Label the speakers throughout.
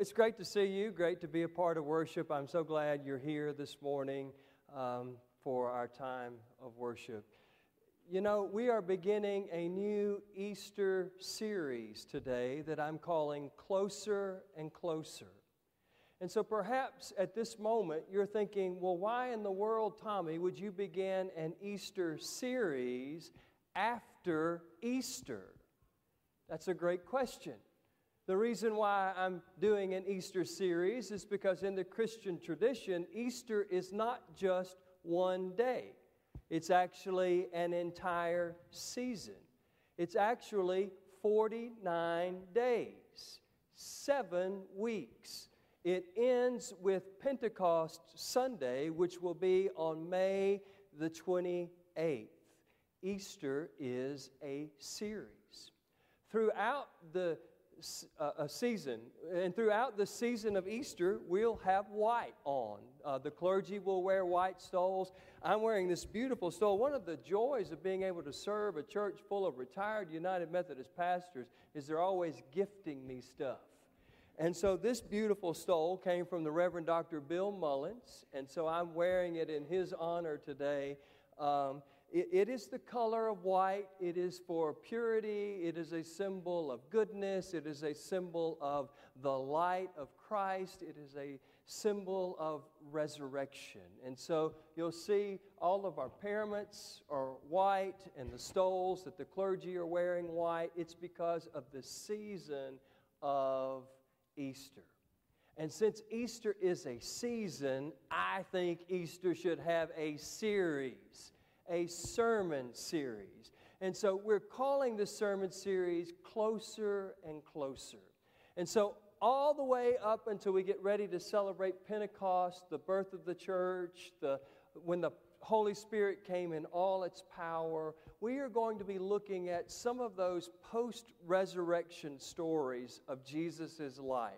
Speaker 1: It's great to see you, great to be a part of worship. I'm so glad you're here this morning um, for our time of worship. You know, we are beginning a new Easter series today that I'm calling Closer and Closer. And so perhaps at this moment you're thinking, well, why in the world, Tommy, would you begin an Easter series after Easter? That's a great question. The reason why I'm doing an Easter series is because in the Christian tradition, Easter is not just one day, it's actually an entire season. It's actually 49 days, seven weeks. It ends with Pentecost Sunday, which will be on May the 28th. Easter is a series. Throughout the a season. And throughout the season of Easter, we'll have white on. Uh, the clergy will wear white stoles. I'm wearing this beautiful stole. One of the joys of being able to serve a church full of retired United Methodist pastors is they're always gifting me stuff. And so this beautiful stole came from the Reverend Dr. Bill Mullins, and so I'm wearing it in his honor today. Um, it, it is the color of white. It is for purity. It is a symbol of goodness. It is a symbol of the light of Christ. It is a symbol of resurrection. And so you'll see all of our paraments are white and the stoles that the clergy are wearing white. It's because of the season of Easter. And since Easter is a season, I think Easter should have a series a sermon series. And so we're calling the sermon series Closer and Closer. And so, all the way up until we get ready to celebrate Pentecost, the birth of the church, the, when the Holy Spirit came in all its power, we are going to be looking at some of those post resurrection stories of Jesus' life.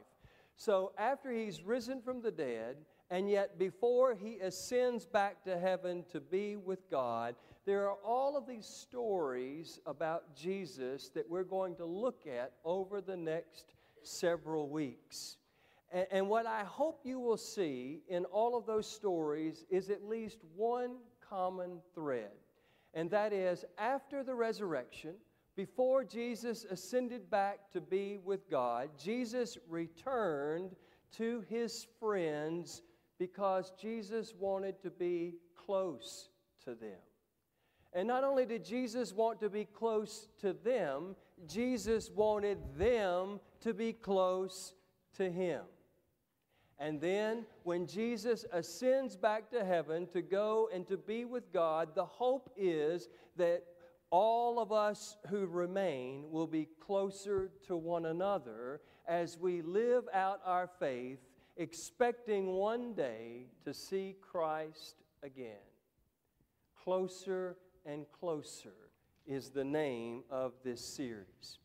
Speaker 1: So, after he's risen from the dead, and yet, before he ascends back to heaven to be with God, there are all of these stories about Jesus that we're going to look at over the next several weeks. And, and, what I hope you will see in all of those stories is at least one common thread. And that is, after the resurrection, before Jesus ascended back to be with God, Jesus returned to his friends because Jesus wanted to be close to them. And not only did Jesus want to be close to them, Jesus wanted them to be close to him. And then, when Jesus ascends back to heaven to go and to be with God, the hope is that all of us who remain will be closer to one another as we live out our faith expecting one day to see Christ again. Closer and Closer is the name of this series.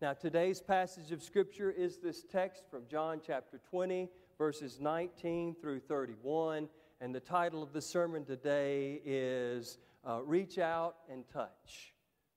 Speaker 1: Now, today's passage of Scripture is this text from John chapter 20, verses 19 through 31. And the title of the sermon today is uh, Reach Out and Touch.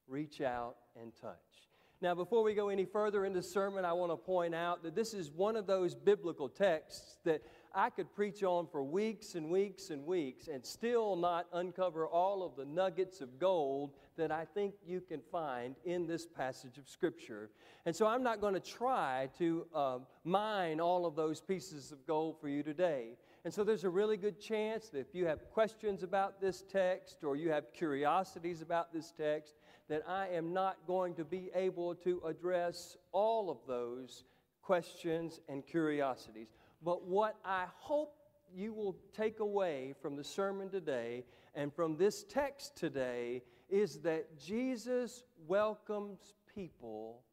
Speaker 1: Reach Out and Touch. Now, before we go any further in the sermon, I want to point out that this is one of those biblical texts that I could preach on for weeks and weeks and weeks and still not uncover all of the nuggets of gold that I think you can find in this passage of Scripture. And so I'm not going to try to uh, mine all of those pieces of gold for you today. And so there's a really good chance that if you have questions about this text or you have curiosities about this text, that I am not going to be able to address all of those questions and curiosities. But what I hope you will take away from the sermon today and from this text today is that Jesus welcomes people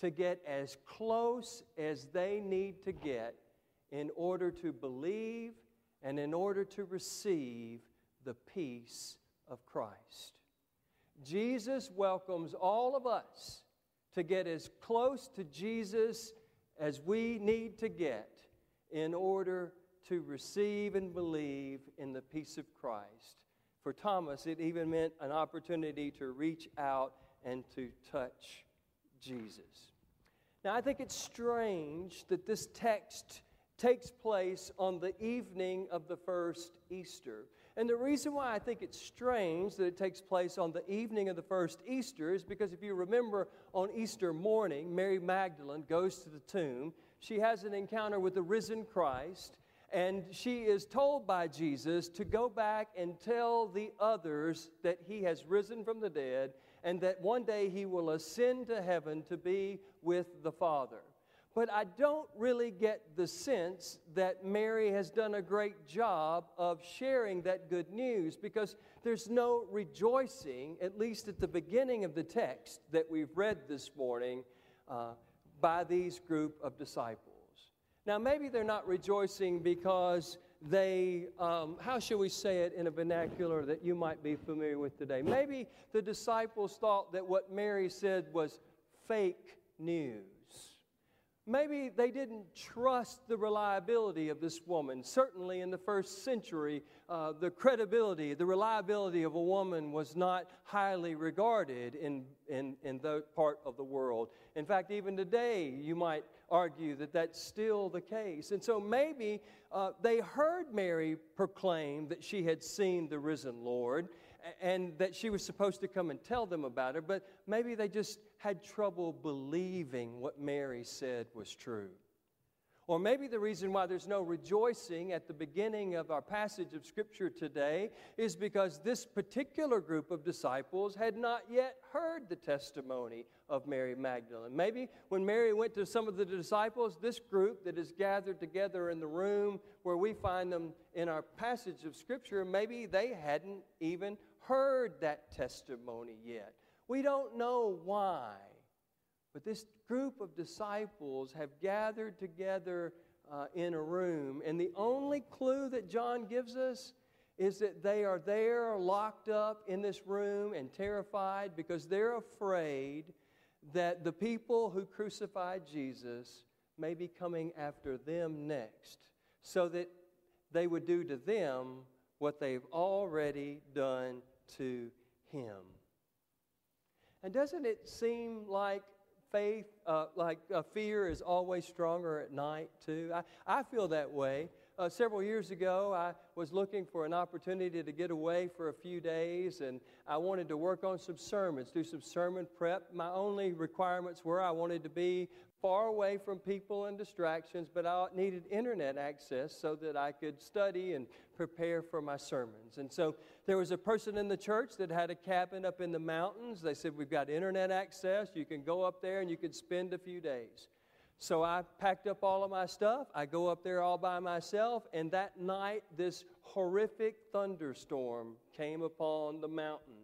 Speaker 1: to get as close as they need to get in order to believe and in order to receive the peace of Christ. Jesus welcomes all of us to get as close to Jesus as we need to get in order to receive and believe in the peace of Christ. For Thomas, it even meant an opportunity to reach out and to touch Jesus. Now, I think it's strange that this text takes place on the evening of the first Easter. And the reason why I think it's strange that it takes place on the evening of the first Easter is because if you remember on Easter morning, Mary Magdalene goes to the tomb. She has an encounter with the risen Christ, and she is told by Jesus to go back and tell the others that he has risen from the dead and that one day he will ascend to heaven to be with the Father. But I don't really get the sense that Mary has done a great job of sharing that good news because there's no rejoicing, at least at the beginning of the text that we've read this morning, uh, by these group of disciples. Now, maybe they're not rejoicing because they, um, how shall we say it in a vernacular that you might be familiar with today? Maybe the disciples thought that what Mary said was fake news. Maybe they didn't trust the reliability of this woman. Certainly, in the first century, uh, the credibility, the reliability of a woman was not highly regarded in, in, in that part of the world. In fact, even today, you might argue that that's still the case. And so maybe uh, they heard Mary proclaim that she had seen the risen Lord and that she was supposed to come and tell them about her, but maybe they just had trouble believing what Mary said was true. Or maybe the reason why there's no rejoicing at the beginning of our passage of Scripture today is because this particular group of disciples had not yet heard the testimony of Mary Magdalene. Maybe when Mary went to some of the disciples, this group that is gathered together in the room where we find them in our passage of Scripture, maybe they hadn't even heard that testimony yet. We don't know why, but this group of disciples have gathered together uh, in a room, and the only clue that John gives us is that they are there locked up in this room and terrified because they're afraid that the people who crucified Jesus may be coming after them next, so that they would do to them what they've already done to him. And doesn't it seem like faith, uh, like uh, fear is always stronger at night, too? I, I feel that way. Uh, several years ago, I was looking for an opportunity to get away for a few days, and I wanted to work on some sermons, do some sermon prep. My only requirements were I wanted to be far away from people and distractions, but I needed internet access so that I could study and prepare for my sermons. And so there was a person in the church that had a cabin up in the mountains. They said, We've got internet access. You can go up there and you can spend a few days. So I packed up all of my stuff. I go up there all by myself, and that night, this horrific thunderstorm came upon the mountain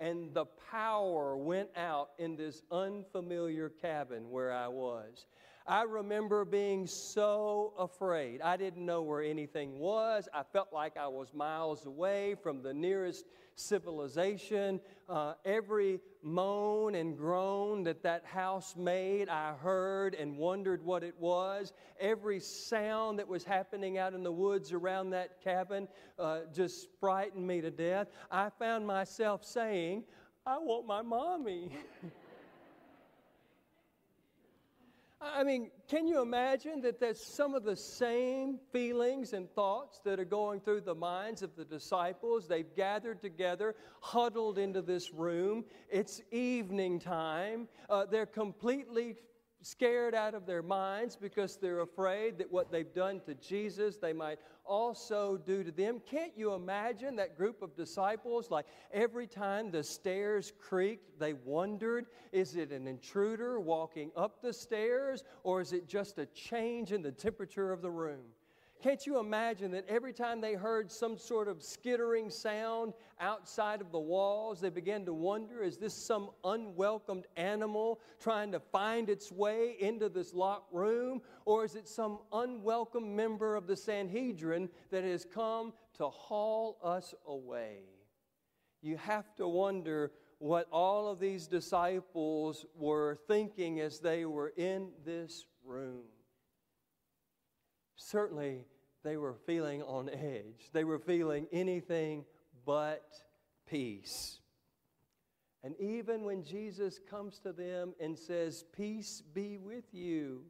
Speaker 1: and the power went out in this unfamiliar cabin where I was. I remember being so afraid. I didn't know where anything was. I felt like I was miles away from the nearest civilization. Uh, every moan and groan that that house made, I heard and wondered what it was. Every sound that was happening out in the woods around that cabin uh, just frightened me to death. I found myself saying, I want my mommy. I mean, can you imagine that that's some of the same feelings and thoughts that are going through the minds of the disciples? They've gathered together, huddled into this room. It's evening time. Uh, they're completely scared out of their minds because they're afraid that what they've done to Jesus, they might also do to them. Can't you imagine that group of disciples? Like every time the stairs creaked, they wondered is it an intruder walking up the stairs, or is it just a change in the temperature of the room? Can't you imagine that every time they heard some sort of skittering sound outside of the walls, they began to wonder is this some unwelcomed animal trying to find its way into this locked room? Or is it some unwelcome member of the Sanhedrin that has come to haul us away? You have to wonder what all of these disciples were thinking as they were in this room certainly they were feeling on edge. They were feeling anything but peace. And even when Jesus comes to them and says, Peace be with you,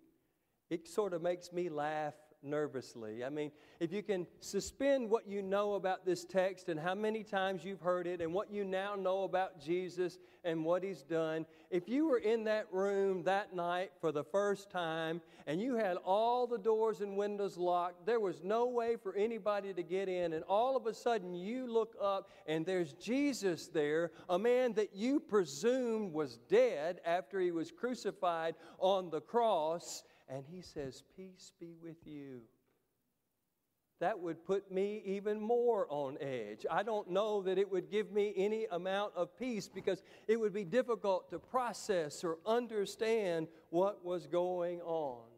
Speaker 1: it sort of makes me laugh nervously. I mean, if you can suspend what you know about this text and how many times you've heard it and what you now know about Jesus and what he's done, if you were in that room that night for the first time and you had all the doors and windows locked, there was no way for anybody to get in, and all of a sudden you look up and there's Jesus there, a man that you presumed was dead after he was crucified on the cross and he says, Peace be with you. That would put me even more on edge. I don't know that it would give me any amount of peace because it would be difficult to process or understand what was going on.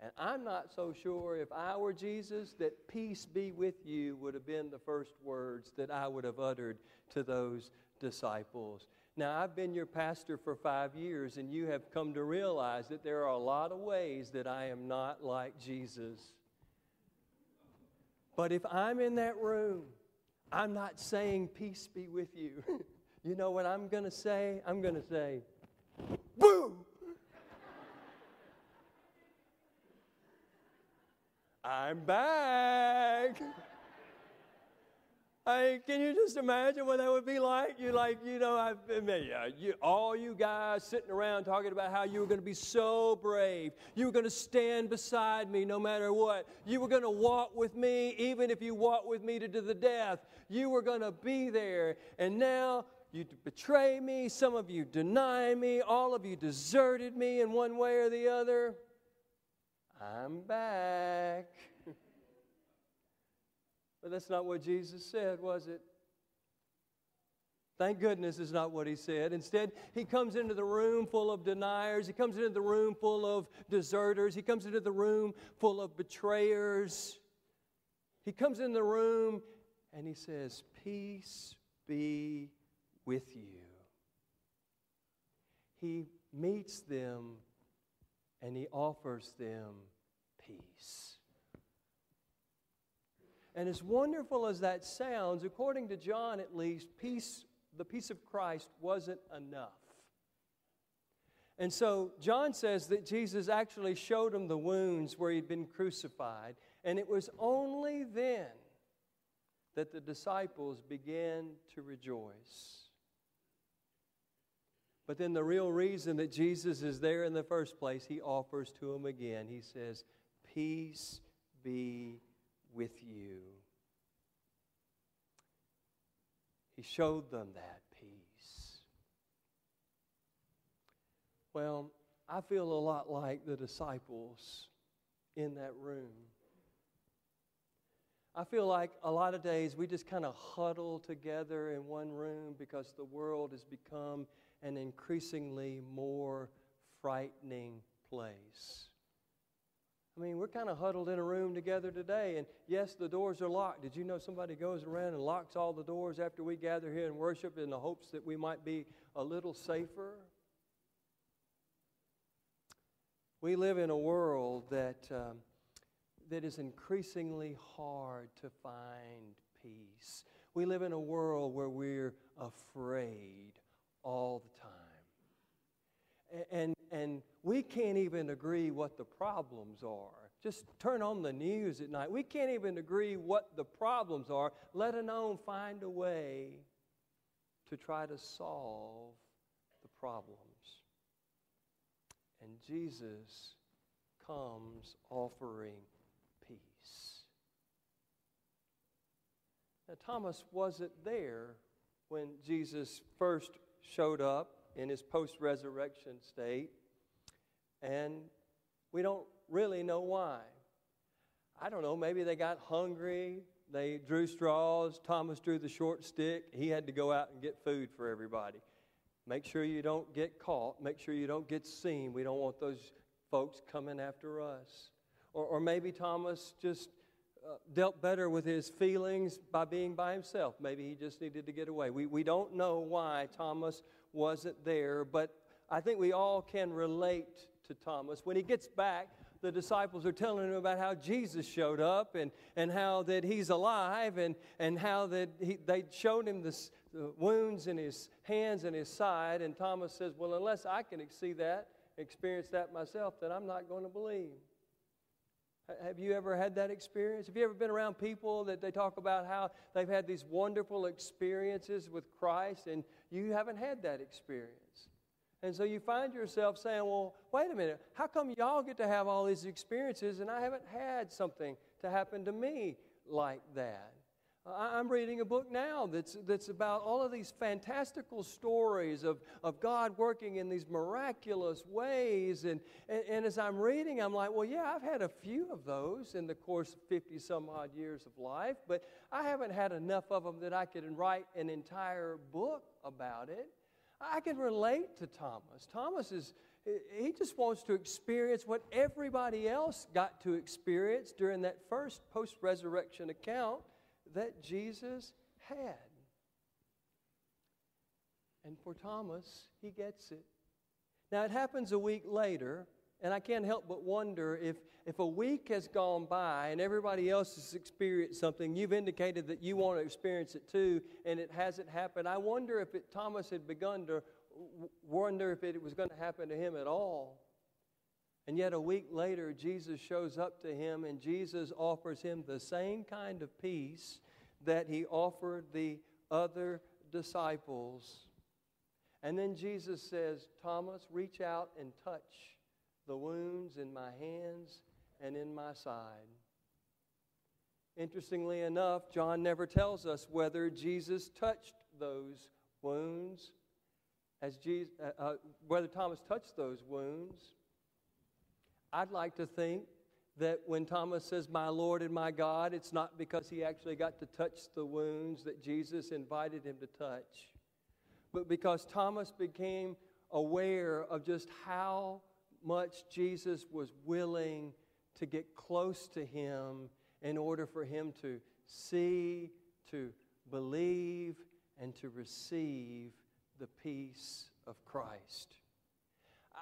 Speaker 1: And I'm not so sure if I were Jesus that peace be with you would have been the first words that I would have uttered to those disciples. Now, I've been your pastor for five years, and you have come to realize that there are a lot of ways that I am not like Jesus. But if I'm in that room, I'm not saying, Peace be with you. you know what I'm going to say? I'm going to say, I'm back. I can you just imagine what that would be like? You like, you know, I, mean, you, all you guys sitting around talking about how you were going to be so brave. You were going to stand beside me no matter what. You were going to walk with me even if you walked with me to, to the death. You were going to be there. And now you betray me. Some of you deny me. All of you deserted me in one way or the other. I'm back. But that's not what Jesus said, was it? Thank goodness is not what he said. Instead, he comes into the room full of deniers. He comes into the room full of deserters. He comes into the room full of betrayers. He comes in the room and he says, Peace be with you. He meets them and he offers them peace. And as wonderful as that sounds, according to John at least, peace, the peace of Christ wasn't enough. And so John says that Jesus actually showed him the wounds where he'd been crucified, and it was only then that the disciples began to rejoice. But then the real reason that Jesus is there in the first place, he offers to them again. He says, Peace be with you. He showed them that peace. Well, I feel a lot like the disciples in that room. I feel like a lot of days we just kind of huddle together in one room because the world has become an increasingly more frightening place. I mean, we're kind of huddled in a room together today, and yes, the doors are locked. Did you know somebody goes around and locks all the doors after we gather here and worship in the hopes that we might be a little safer? We live in a world that, um, that is increasingly hard to find peace. We live in a world where we're afraid all the time. And, and we can't even agree what the problems are. Just turn on the news at night. We can't even agree what the problems are, let alone find a way to try to solve the problems. And Jesus comes offering peace. Now, Thomas wasn't there when Jesus first showed up in his post resurrection state, and we don't really know why. I don't know, maybe they got hungry, they drew straws, Thomas drew the short stick, he had to go out and get food for everybody. Make sure you don't get caught, make sure you don't get seen. We don't want those folks coming after us. Or, or maybe Thomas just uh, dealt better with his feelings by being by himself. Maybe he just needed to get away. We, we don't know why Thomas wasn't there, but I think we all can relate to Thomas. When he gets back, the disciples are telling him about how Jesus showed up and, and how that he's alive and, and how that he, they showed him this, the wounds in his hands and his side. And Thomas says, Well, unless I can see that, experience that myself, then I'm not going to believe. Have you ever had that experience? Have you ever been around people that they talk about how they've had these wonderful experiences with Christ and you haven't had that experience? And so you find yourself saying, Well, wait a minute, how come y'all get to have all these experiences and I haven't had something to happen to me like that? I'm reading a book now that's, that's about all of these fantastical stories of, of God working in these miraculous ways. And, and, and, as I'm reading, I'm like, well, yeah, I've had a few of those in the course of 50 some odd years of life, but I haven't had enough of them that I could write an entire book about it. I can relate to Thomas. Thomas is, he just wants to experience what everybody else got to experience during that first post resurrection account that Jesus had. And for Thomas, he gets it. Now, it happens a week later, and I can't help but wonder if, if a week has gone by and everybody else has experienced something, you've indicated that you want to experience it too, and it hasn't happened. I wonder if it, Thomas had begun to wonder if it was going to happen to him at all. And yet, a week later, Jesus shows up to him, and Jesus offers him the same kind of peace that he offered the other disciples. And then Jesus says, Thomas, reach out and touch the wounds in my hands and in my side. Interestingly enough, John never tells us whether Jesus touched those wounds, as Jesus, uh, uh, whether Thomas touched those wounds. I'd like to think that when Thomas says, My Lord and my God, it's not because he actually got to touch the wounds that Jesus invited him to touch, but because Thomas became aware of just how much Jesus was willing to get close to him in order for him to see, to believe, and to receive the peace of Christ.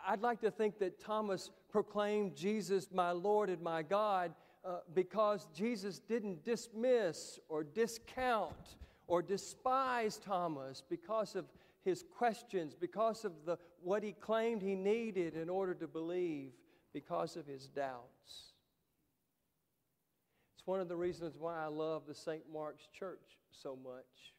Speaker 1: I'd like to think that Thomas proclaimed Jesus my Lord and my God uh, because Jesus didn't dismiss or discount or despise Thomas because of his questions, because of the, what he claimed he needed in order to believe, because of his doubts. It's one of the reasons why I love the St. Mark's Church so much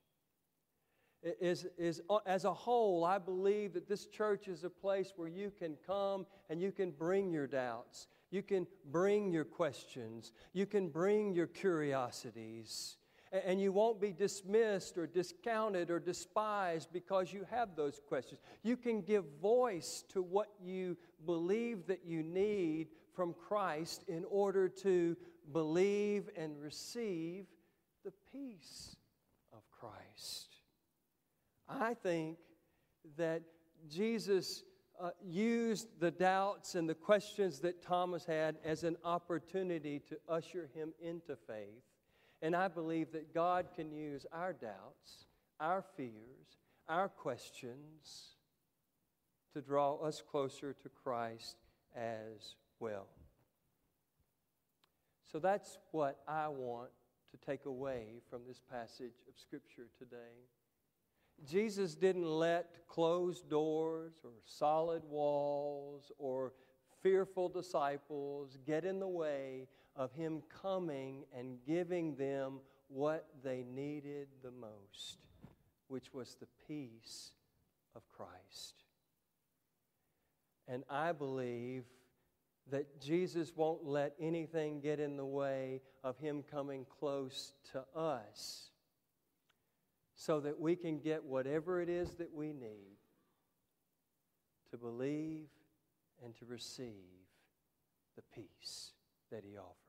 Speaker 1: is, is uh, as a whole, I believe that this church is a place where you can come and you can bring your doubts. You can bring your questions. You can bring your curiosities. And you won't be dismissed or discounted or despised because you have those questions. You can give voice to what you believe that you need from Christ in order to believe and receive the peace. I think that Jesus uh, used the doubts and the questions that Thomas had as an opportunity to usher him into faith. And I believe that God can use our doubts, our fears, our questions to draw us closer to Christ as well. So that's what I want to take away from this passage of Scripture today. Jesus didn't let closed doors or solid walls or fearful disciples get in the way of him coming and giving them what they needed the most, which was the peace of Christ. And I believe that Jesus won't let anything get in the way of him coming close to us so that we can get whatever it is that we need to believe and to receive the peace that He offers.